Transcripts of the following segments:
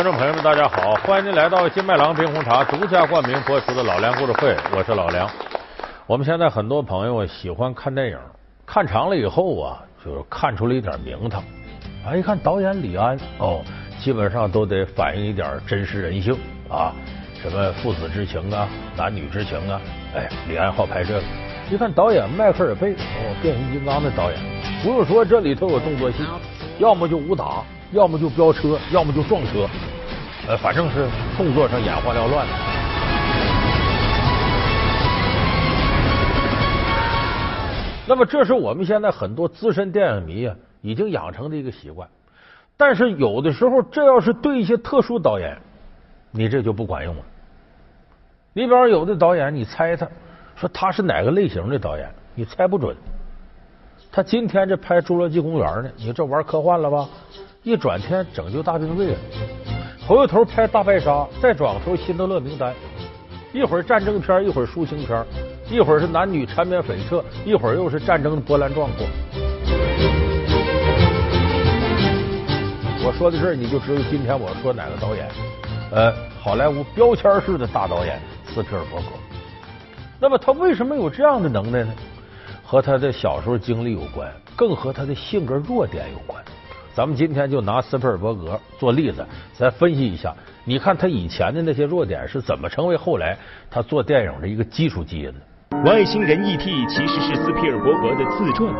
观众朋友们，大家好！欢迎您来到金麦郎冰红茶独家冠名播出的《老梁故事会》，我是老梁。我们现在很多朋友喜欢看电影，看长了以后啊，就是看出了一点名堂。啊，一看导演李安，哦，基本上都得反映一点真实人性啊，什么父子之情啊，男女之情啊。哎，李安好拍这个。一看导演迈克尔贝，哦，变形金刚的导演，不用说，这里头有动作戏，要么就武打。要么就飙车，要么就撞车，呃，反正是动作上眼花缭乱的。那么，这是我们现在很多资深电影迷啊已经养成的一个习惯。但是，有的时候，这要是对一些特殊导演，你这就不管用了。你比方有的导演，你猜他说他是哪个类型的导演，你猜不准。他今天这拍《侏罗纪公园》呢，你这玩科幻了吧？一转天拯救大兵瑞了，回头拍大白鲨，再转头辛德勒名单，一会儿战争片，一会儿抒情片，一会儿是男女缠绵悱恻，一会儿又是战争的波澜壮阔。我说的这儿，你就知道今天我说哪个导演？呃，好莱坞标签式的大导演斯皮尔伯格。那么他为什么有这样的能耐呢？和他的小时候经历有关，更和他的性格弱点有关。咱们今天就拿斯皮尔伯格做例子，再分析一下。你看他以前的那些弱点是怎么成为后来他做电影的一个基础基因的？外星人 E.T. 其实是斯皮尔伯格的自传，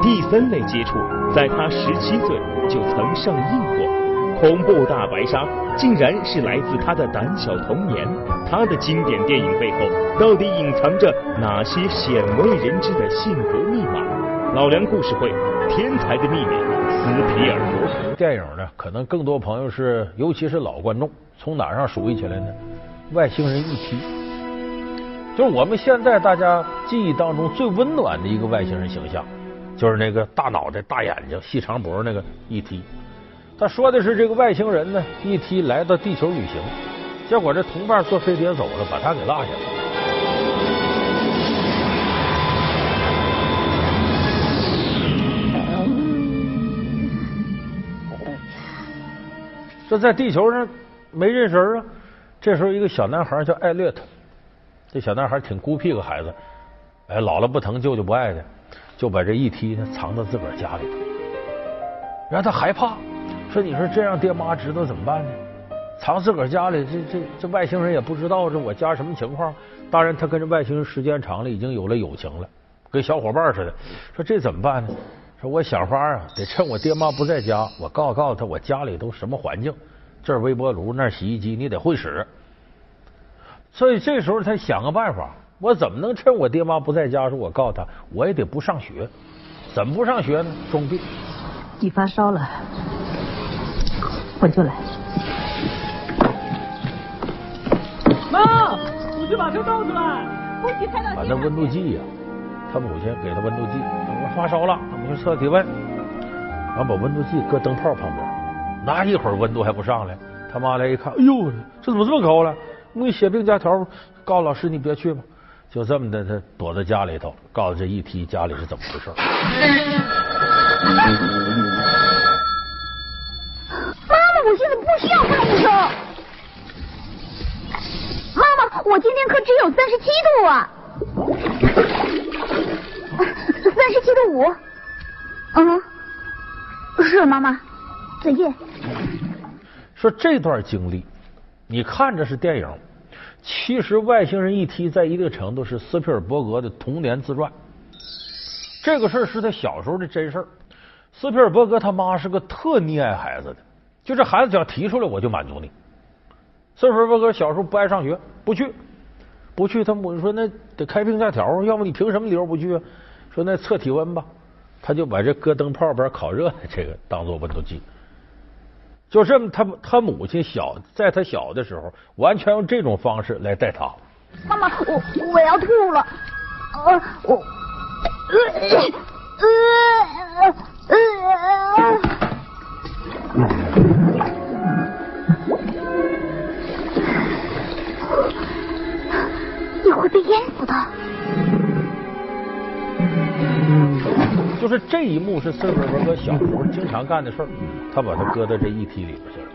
第三类接触在他十七岁就曾上映过。恐怖大白鲨竟然是来自他的胆小童年。他的经典电影背后到底隐藏着哪些鲜为人知的性格密码？老梁故事会，天才的秘密。斯皮尔伯格电影呢，可能更多朋友是，尤其是老观众，从哪上熟悉起来呢？外星人一踢就是我们现在大家记忆当中最温暖的一个外星人形象，就是那个大脑袋、大眼睛、细长脖那个 E.T. 他说的是这个外星人呢，E.T. 来到地球旅行，结果这同伴坐飞碟走了，把他给落下了。这在地球上没认识人啊！这时候一个小男孩叫艾略特，这小男孩挺孤僻个孩子，哎，姥姥不疼，舅舅不爱的，就把这一踢呢藏到自个儿家里头。然后他害怕，说：“你说这样爹妈知道怎么办呢？藏自个儿家里，这这这外星人也不知道这我家什么情况。当然，他跟这外星人时间长了，已经有了友情了，跟小伙伴似的。说这怎么办呢？”说我想法啊，得趁我爹妈不在家，我告诉告诉他我家里都什么环境，这儿微波炉，那儿洗衣机，你得会使。所以这时候他想个办法，我怎么能趁我爹妈不在家时，我告诉他，我也得不上学。怎么不上学呢？装病。你发烧了，我就来。妈，我去把车倒出来，不许开到。把那温度计呀，他母亲给他温度计。发烧了，他们就测体温，然后把温度计搁灯泡旁边，那一会儿温度还不上来。他妈来一看，哎呦，这怎么这么高了？我给你写病假条，告诉老师你别去吧。就这么的，他躲在家里头，告诉这一提家里是怎么回事。妈妈，我现在不需要看医生。妈妈，我今天可只有三十七度啊。三十七度五，嗯，是妈妈，再见。说这段经历，你看着是电影，其实外星人一提在一定程度是斯皮尔伯格的童年自传。这个事儿是他小时候的真事儿。斯皮尔伯格他妈是个特溺爱孩子的，就这孩子只要提出来，我就满足你。斯皮尔伯格小时候不爱上学，不去，不去，他母亲说那得开病假条，要不你凭什么理由不去啊？说那测体温吧，他就把这搁灯泡边烤热的这个当做温度计，就这么他他母亲小，在他小的时候，完全用这种方式来带他。妈妈，我我要吐了，呃我被淹死的。就是这一幕是斯皮尔伯格小时候经常干的事儿，他把它搁在这一体里边去了。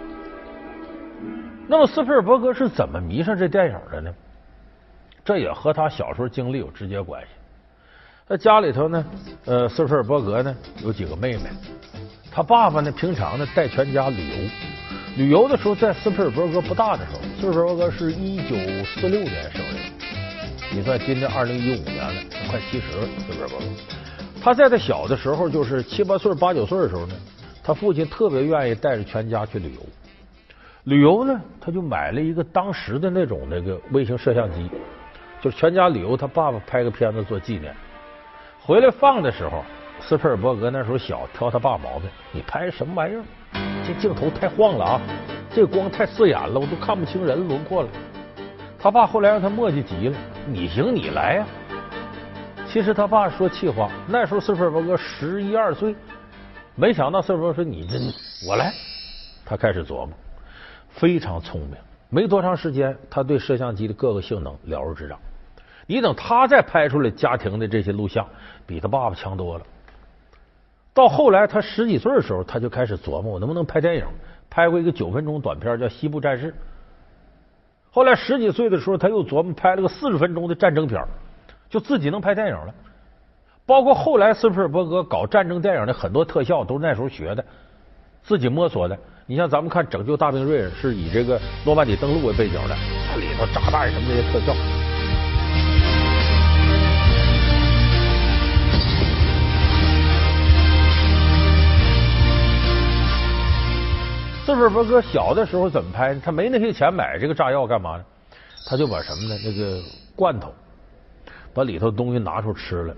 那么斯皮尔伯格是怎么迷上这电影的呢？这也和他小时候经历有直接关系。他家里头呢，呃，斯皮尔伯格呢有几个妹妹，他爸爸呢平常呢带全家旅游。旅游的时候，在斯皮尔伯格不大的时候，斯皮尔伯格是一九四六年生人，你算今年二零一五年了，快七十了。斯皮尔伯格，他在他小的时候，就是七八岁、八九岁的时候呢，他父亲特别愿意带着全家去旅游。旅游呢，他就买了一个当时的那种那个微型摄像机，就是全家旅游，他爸爸拍个片子做纪念。回来放的时候，斯皮尔伯格那时候小，挑他爸毛病，你拍什么玩意儿？这镜头太晃了啊！这光太刺眼了，我都看不清人轮廓了。他爸后来让他磨叽急了，你行你来呀！其实他爸说气话，那时候斯皮尔伯格十一二岁，没想到斯皮尔伯格说你这我来。他开始琢磨，非常聪明。没多长时间，他对摄像机的各个性能了如指掌。你等他再拍出来家庭的这些录像，比他爸爸强多了。到后来，他十几岁的时候，他就开始琢磨我能不能拍电影。拍过一个九分钟短片叫《西部战士》。后来十几岁的时候，他又琢磨拍了个四十分钟的战争片，就自己能拍电影了。包括后来斯皮尔伯格搞战争电影的很多特效都是那时候学的，自己摸索的。你像咱们看《拯救大兵瑞恩》，是以这个诺曼底登陆为背景的，里头炸弹什么这些特效。斯皮尔伯格小的时候怎么拍呢？他没那些钱买这个炸药干嘛呢？他就把什么呢？那个罐头，把里头东西拿出吃了，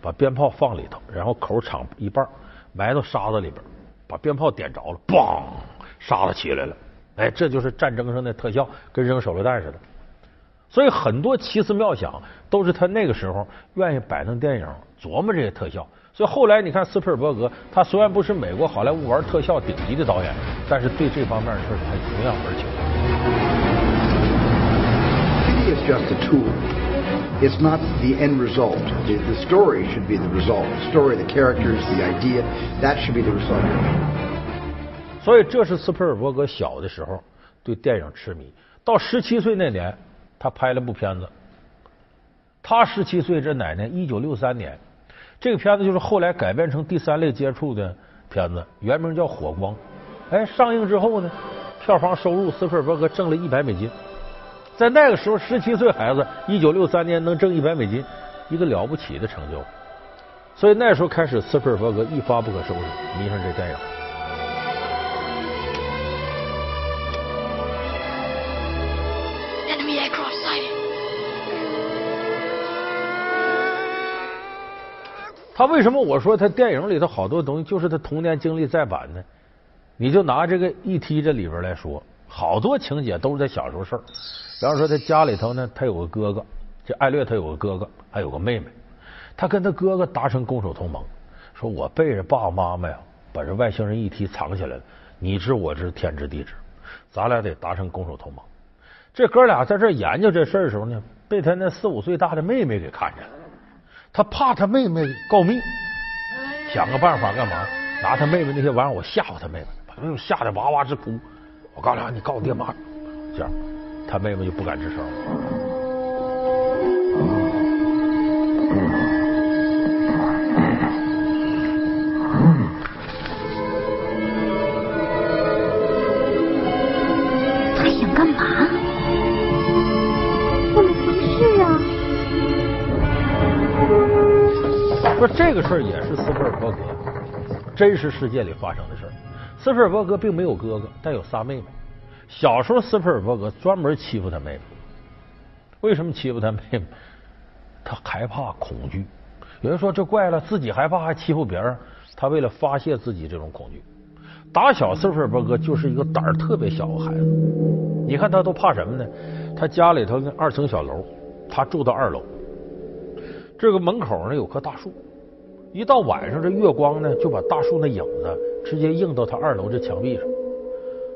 把鞭炮放里头，然后口敞一半，埋到沙子里边，把鞭炮点着了，嘣，沙子起来了。哎，这就是战争上的特效，跟扔手榴弹似的。所以很多奇思妙想都是他那个时候愿意摆弄电影，琢磨这些特效。所以后来你看斯皮尔伯格，他虽然不是美国好莱坞玩特效顶级的导演，但是对这方面的事他同样门儿清。It's just a tool. It's not the end result. The, the story should be the result. The story, the characters, the idea, that should be the result. 所以这是斯皮尔伯格小的时候对电影痴迷。到十七岁那年，他拍了部片子。他十七岁，这哪年？一九六三年。这个片子就是后来改编成第三类接触的片子，原名叫《火光》。哎，上映之后呢，票房收入斯皮尔伯格挣了一百美金。在那个时候，十七岁孩子，一九六三年能挣一百美金，一个了不起的成就。所以那时候开始，斯皮尔伯格一发不可收拾，迷上这电影 enemy acrossside。他为什么我说他电影里头好多东西就是他童年经历再版呢？你就拿这个《一 t》这里边来说，好多情节都是他小时候事儿。比方说，他家里头呢，他有个哥哥，这艾略他有个哥哥，还有个妹妹。他跟他哥哥达成攻守同盟，说我背着爸爸妈妈呀，把这外星人一 t 藏起来了，你知我知，天知地知，咱俩得达成攻守同盟。这哥俩在这研究这事儿的时候呢，被他那四五岁大的妹妹给看见了。他怕他妹妹告密，想个办法干嘛？拿他妹妹那些玩意儿，我吓唬他妹妹，把他妹妹吓得哇哇直哭。我告诉他，你告诉爹妈，这样他妹妹就不敢吱声。他这个事儿，也是斯皮尔伯格真实世界里发生的事儿。斯皮尔伯格并没有哥哥，但有仨妹妹。小时候，斯皮尔伯格专门欺负他妹妹。为什么欺负他妹妹？他害怕、恐惧。有人说这怪了，自己害怕还欺负别人。他为了发泄自己这种恐惧，打小斯皮尔伯格就是一个胆儿特别小的孩子。你看他都怕什么呢？他家里头那二层小楼，他住到二楼。这个门口呢有棵大树，一到晚上这月光呢就把大树那影子直接映到他二楼这墙壁上。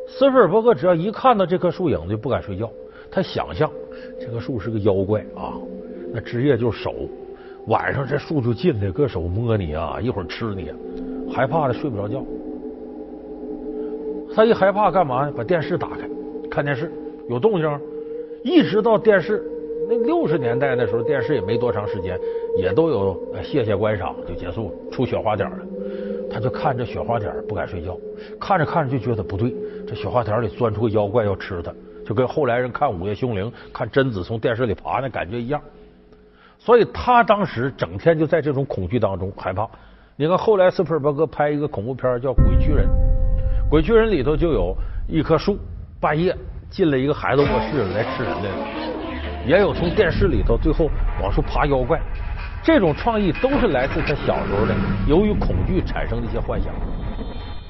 斯皮尔伯格只要一看到这棵树影子就不敢睡觉，他想象这棵树是个妖怪啊，那枝叶就是手，晚上这树就进来，搁手摸你啊，一会儿吃你，啊害怕的睡不着觉。他一害怕干嘛呢？把电视打开，看电视有动静，一直到电视那六十年代那时候，电视也没多长时间，也都有谢谢观赏就结束，出雪花点了。他就看这雪花点不敢睡觉，看着看着就觉得不对，这雪花点里钻出个妖怪要吃他，就跟后来人看《午夜凶铃》看贞子从电视里爬那感觉一样。所以他当时整天就在这种恐惧当中害怕。你看后来斯皮尔伯格拍一个恐怖片叫《鬼巨人》，《鬼巨人》里头就有一棵树，半夜进来一个孩子卧室来吃人来了，也有从电视里头最后往出爬妖怪。这种创意都是来自他小时候的，由于恐惧产生的一些幻想。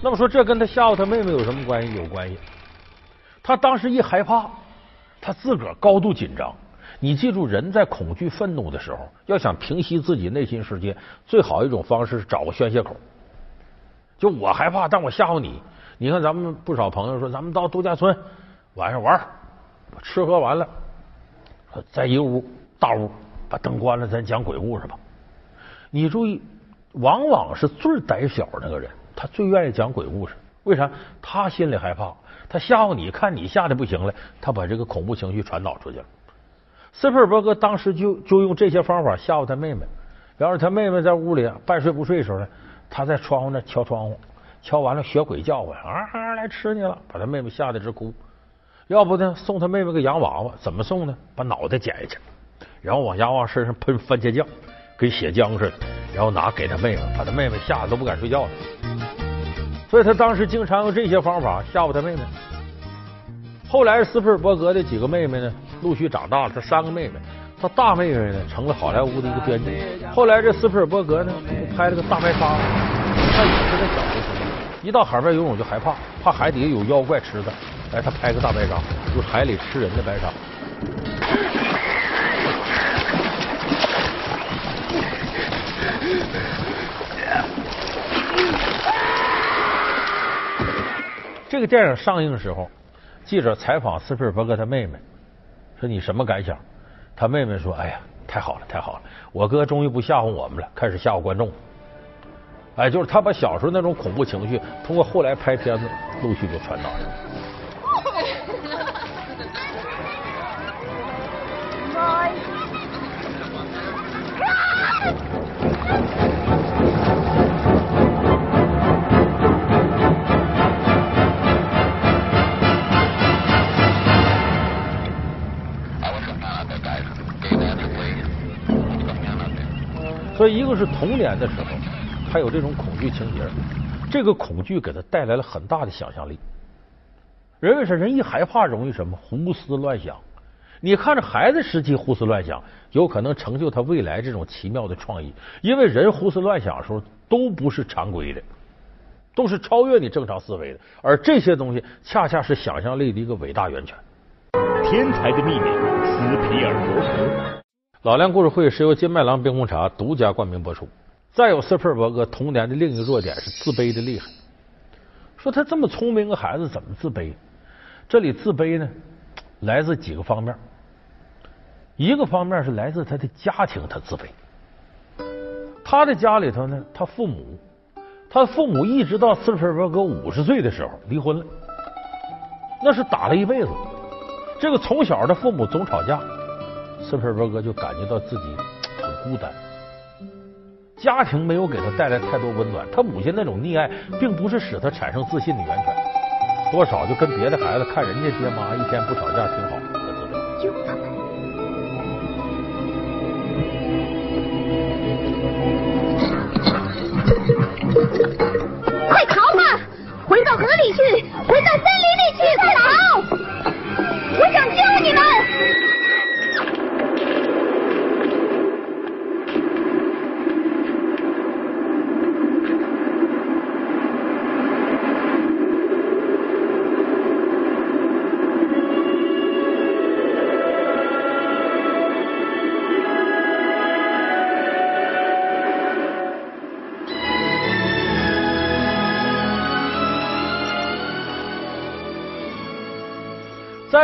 那么说，这跟他吓唬他妹妹有什么关系？有关系。他当时一害怕，他自个儿高度紧张。你记住，人在恐惧、愤怒的时候，要想平息自己内心世界，最好一种方式是找个宣泄口。就我害怕，但我吓唬你。你看，咱们不少朋友说，咱们到度假村晚上玩，吃喝完了，在一个屋大屋。把灯关了，咱讲鬼故事吧。你注意，往往是最胆小那个人，他最愿意讲鬼故事。为啥？他心里害怕，他吓唬你，看你吓得不行了，他把这个恐怖情绪传导出去了。斯皮尔伯格当时就就用这些方法吓唬他妹妹。要是他妹妹在屋里半睡不睡的时候呢，他在窗户那敲窗户，敲完了学鬼叫唤啊，来吃你了，把他妹妹吓得直哭。要不呢，送他妹妹个洋娃娃，怎么送呢？把脑袋剪下去。然后往家往身上喷番茄酱，跟血浆似的，然后拿给他妹妹，把他妹妹吓得都不敢睡觉了。所以他当时经常用这些方法吓唬他妹妹。后来斯皮尔伯格的几个妹妹呢，陆续长大了，这三个妹妹，他大妹妹呢成了好莱坞的一个编剧。后来这斯皮尔伯格呢拍了个大白鲨，他也是在小的时候，一到海边游泳就害怕，怕海底下有妖怪吃他，哎，他拍个大白鲨，就是海里吃人的白鲨。这个电影上映的时候，记者采访斯皮尔伯格他妹妹，说你什么感想？他妹妹说：“哎呀，太好了，太好了！我哥终于不吓唬我们了，开始吓唬观众。”哎，就是他把小时候那种恐怖情绪，通过后来拍片子，陆续就传达了。所以，一个是童年的时候，他有这种恐惧情节，这个恐惧给他带来了很大的想象力。人为什么人一害怕容易什么胡思乱想？你看着孩子时期胡思乱想，有可能成就他未来这种奇妙的创意。因为人胡思乱想的时候都不是常规的，都是超越你正常思维的，而这些东西恰恰是想象力的一个伟大源泉。天才的秘密，斯皮尔伯格。老梁故事会是由金麦郎冰红茶独家冠名播出。再有斯皮尔伯格童年的另一个弱点是自卑的厉害。说他这么聪明个孩子怎么自卑？这里自卑呢，来自几个方面。一个方面是来自他的家庭，他自卑。他的家里头呢，他父母，他父母一直到斯皮尔伯格五十岁的时候离婚了，那是打了一辈子。这个从小他父母总吵架。斯皮尔伯格就感觉到自己很孤单，家庭没有给他带来太多温暖。他母亲那种溺爱，并不是使他产生自信的源泉，多少就跟别的孩子看人家爹妈一天不吵架挺好，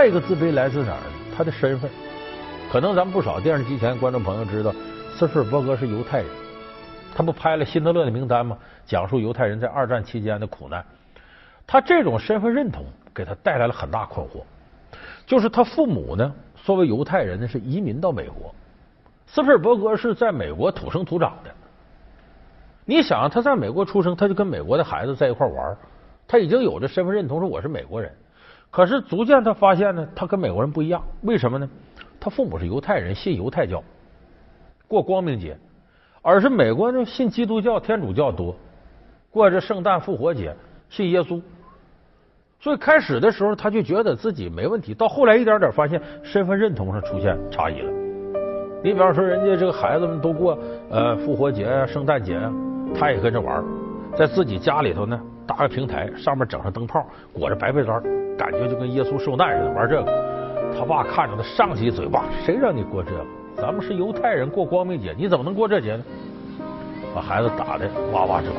这个自卑来自哪儿呢？他的身份，可能咱们不少电视机前观众朋友知道，斯皮尔伯格是犹太人，他不拍了《辛德勒的名单》吗？讲述犹太人在二战期间的苦难。他这种身份认同给他带来了很大困惑。就是他父母呢，作为犹太人呢，是移民到美国。斯皮尔伯格是在美国土生土长的。你想，他在美国出生，他就跟美国的孩子在一块玩，他已经有着身份认同，说我是美国人。可是逐渐他发现呢，他跟美国人不一样。为什么呢？他父母是犹太人，信犹太教，过光明节，而是美国呢信基督教、天主教多，过着圣诞、复活节，信耶稣。所以开始的时候，他就觉得自己没问题。到后来一点点发现身份认同上出现差异了。你比方说，人家这个孩子们都过呃复活节呀、圣诞节呀，他也跟着玩，在自己家里头呢搭个平台，上面整上灯泡，裹着白被单，感觉就跟耶稣受难似的玩这个。他爸看着他上起嘴巴，谁让你过这个？咱们是犹太人过光明节，你怎么能过这节呢？把孩子打的哇哇直哭。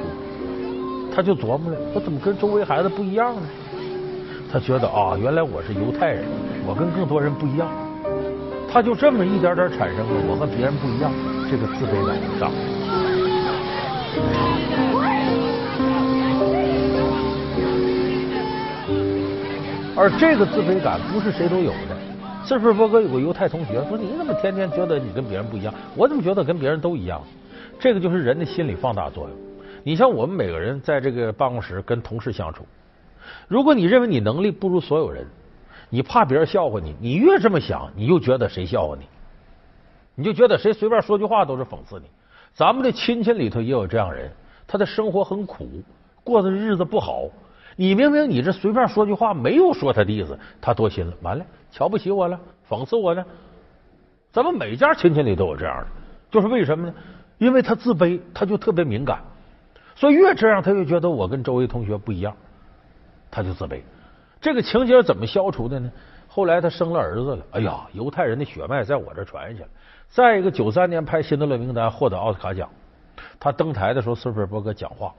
他就琢磨了，我怎么跟周围孩子不一样呢？他觉得啊，原来我是犹太人，我跟更多人不一样。他就这么一点点产生了我和别人不一样这个自卑感上。而这个自卑感不是谁都有的。斯皮尔伯格有个犹太同学说：“你怎么天天觉得你跟别人不一样？我怎么觉得跟别人都一样？”这个就是人的心理放大作用。你像我们每个人在这个办公室跟同事相处。如果你认为你能力不如所有人，你怕别人笑话你，你越这么想，你又觉得谁笑话你，你就觉得谁随便说句话都是讽刺你。咱们的亲戚里头也有这样人，他的生活很苦，过的日子不好。你明明你这随便说句话，没有说他的意思，他多心了，完了，瞧不起我了，讽刺我呢。咱们每家亲戚里都有这样的，就是为什么呢？因为他自卑，他就特别敏感，所以越这样，他越觉得我跟周围同学不一样。他就自卑，这个情节怎么消除的呢？后来他生了儿子了，哎呀，犹太人的血脉在我这传下去了。再一个，九三年拍《辛德勒名单》获得奥斯卡奖，他登台的时候，斯皮尔伯格讲话，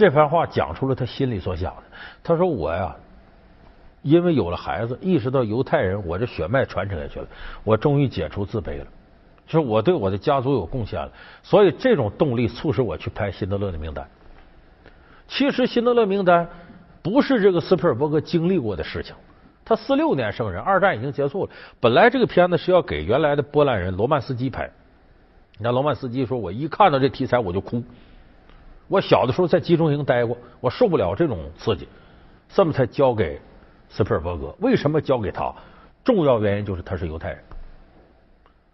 这番话讲出了他心里所想的。他说：“我呀，因为有了孩子，意识到犹太人，我这血脉传承下去了，我终于解除自卑了，就是我对我的家族有贡献了。所以这种动力促使我去拍《辛德勒的名单》。其实，《辛德勒名单》。”不是这个斯皮尔伯格经历过的事情。他四六年生人，二战已经结束了。本来这个片子是要给原来的波兰人罗曼斯基拍。那罗曼斯基说：“我一看到这题材我就哭。我小的时候在集中营待过，我受不了这种刺激，这么才交给斯皮尔伯格。为什么交给他？重要原因就是他是犹太人。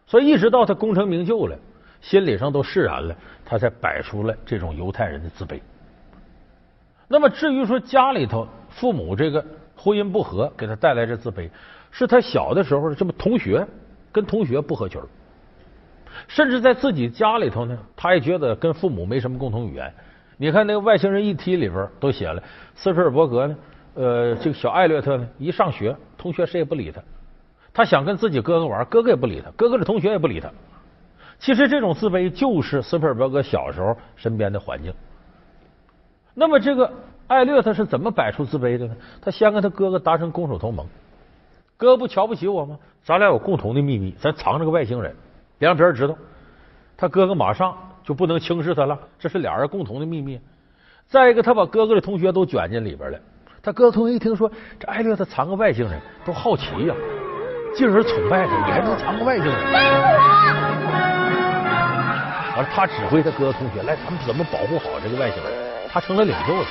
所以一直到他功成名就了，心理上都释然了，他才摆出了这种犹太人的自卑。”那么至于说家里头父母这个婚姻不和给他带来这自卑，是他小的时候这么同学跟同学不合群，甚至在自己家里头呢，他也觉得跟父母没什么共同语言。你看那个外星人一题里边都写了，斯皮尔伯格呢，呃，这个小艾略特呢，一上学同学谁也不理他，他想跟自己哥哥玩，哥哥也不理他，哥哥的同学也不理他。其实这种自卑就是斯皮尔伯格小时候身边的环境。那么这个艾略特是怎么摆出自卑的呢？他先跟他哥哥达成攻守同盟，哥不瞧不起我吗？咱俩有共同的秘密，咱藏着个外星人，别让别人知道。他哥哥马上就不能轻视他了，这是俩人共同的秘密。再一个，他把哥哥的同学都卷进里边了。他哥哥同学一听说这艾略特藏个外星人，都好奇呀，进而崇拜他。你还能藏个外星人？完了，他指挥他哥哥同学来，咱们怎么保护好这个外星人？他成了领袖了。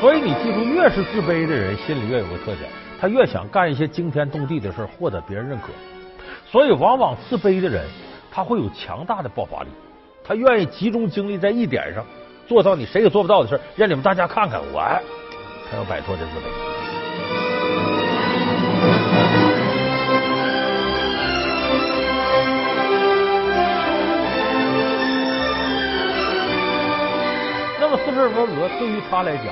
所以你记住，越是自卑的人，心里越有个特点，他越想干一些惊天动地的事获得别人认可。所以，往往自卑的人，他会有强大的爆发力，他愿意集中精力在一点上，做到你谁也做不到的事让你们大家看看我，他要摆脱这自卑。那么，斯皮尔伯格对于他来讲，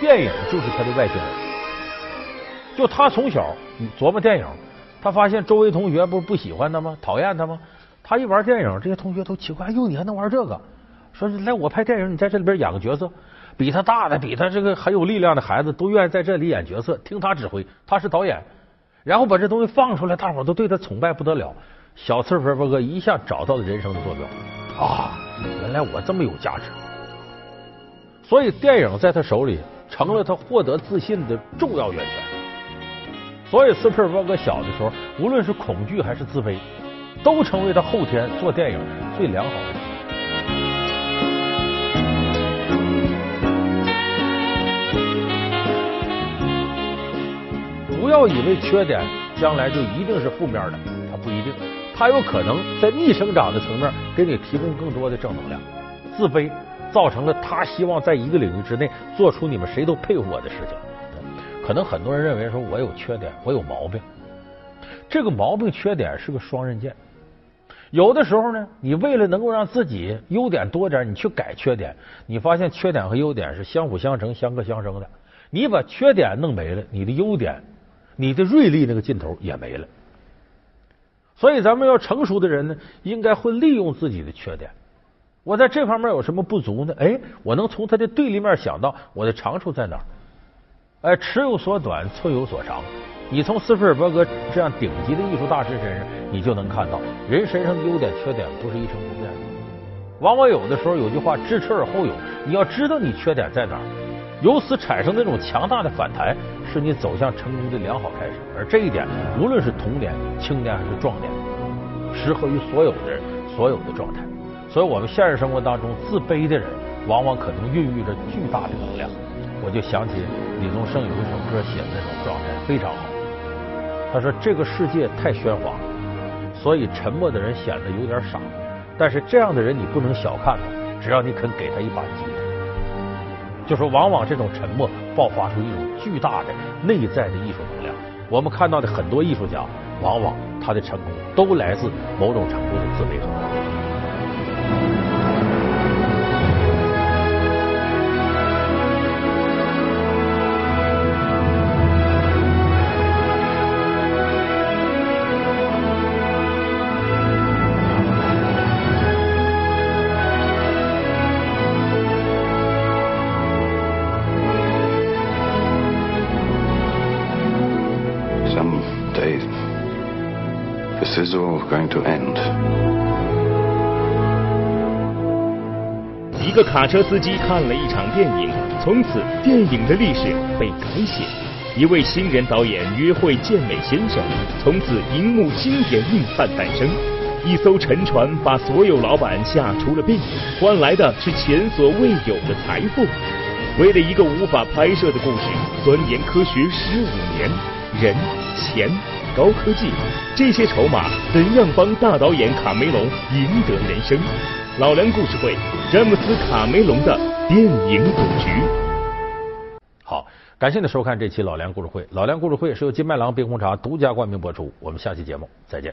电影就是他的外星人，就他从小琢磨电影，他发现周围同学不是不喜欢他吗？讨厌他吗？他一玩电影，这些同学都奇怪，哟，你还能玩这个？说来我拍电影，你在这里边演个角色，比他大的、比他这个很有力量的孩子都愿意在这里演角色，听他指挥，他是导演。然后把这东西放出来，大伙都对他崇拜不得了。小刺猬波哥一下找到了人生的坐标啊！原来我这么有价值，所以电影在他手里成了他获得自信的重要源泉。所以斯皮尔伯格小的时候，无论是恐惧还是自卑，都成为他后天做电影最良好的。不要以为缺点将来就一定是负面的，它不一定，它有可能在逆生长的层面给你提供更多的正能量。自卑造成了他希望在一个领域之内做出你们谁都佩服我的事情。可能很多人认为说我有缺点，我有毛病，这个毛病缺点是个双刃剑。有的时候呢，你为了能够让自己优点多点，你去改缺点，你发现缺点和优点是相辅相成、相克相生的。你把缺点弄没了，你的优点。你的锐利那个劲头也没了，所以咱们要成熟的人呢，应该会利用自己的缺点。我在这方面有什么不足呢？哎，我能从他的对立面想到我的长处在哪儿。哎，尺有所短，寸有所长。你从斯皮尔伯格这样顶级的艺术大师身上，你就能看到人身上的优点、缺点不是一成不变的。往往有的时候有句话，知耻而后勇。你要知道你缺点在哪儿。由此产生那种强大的反弹，是你走向成功的良好开始。而这一点，无论是童年、青年还是壮年，适合于所有人、所有的状态。所以，我们现实生活当中自卑的人，往往可能孕育着巨大的能量。我就想起李宗盛有一首歌写的那种状态非常好。他说：“这个世界太喧哗，所以沉默的人显得有点傻。但是这样的人你不能小看他，只要你肯给他一把吉他。”就说，往往这种沉默爆发出一种巨大的内在的艺术能量。我们看到的很多艺术家，往往他的成功都来自某种程度的自卑和 going to end. 一个卡车司机看了一场电影，从此电影的历史被改写。一位新人导演约会健美先生，从此荧幕经典硬汉诞生。一艘沉船把所有老板吓出了病，换来的是前所未有的财富。为了一个无法拍摄的故事，钻研科学十五年，人钱。高科技，这些筹码怎样帮大导演卡梅隆赢得人生？老梁故事会，詹姆斯卡梅隆的电影赌局。好，感谢您收看这期老梁故事会。老梁故事会是由金麦郎冰红茶独家冠名播出。我们下期节目再见。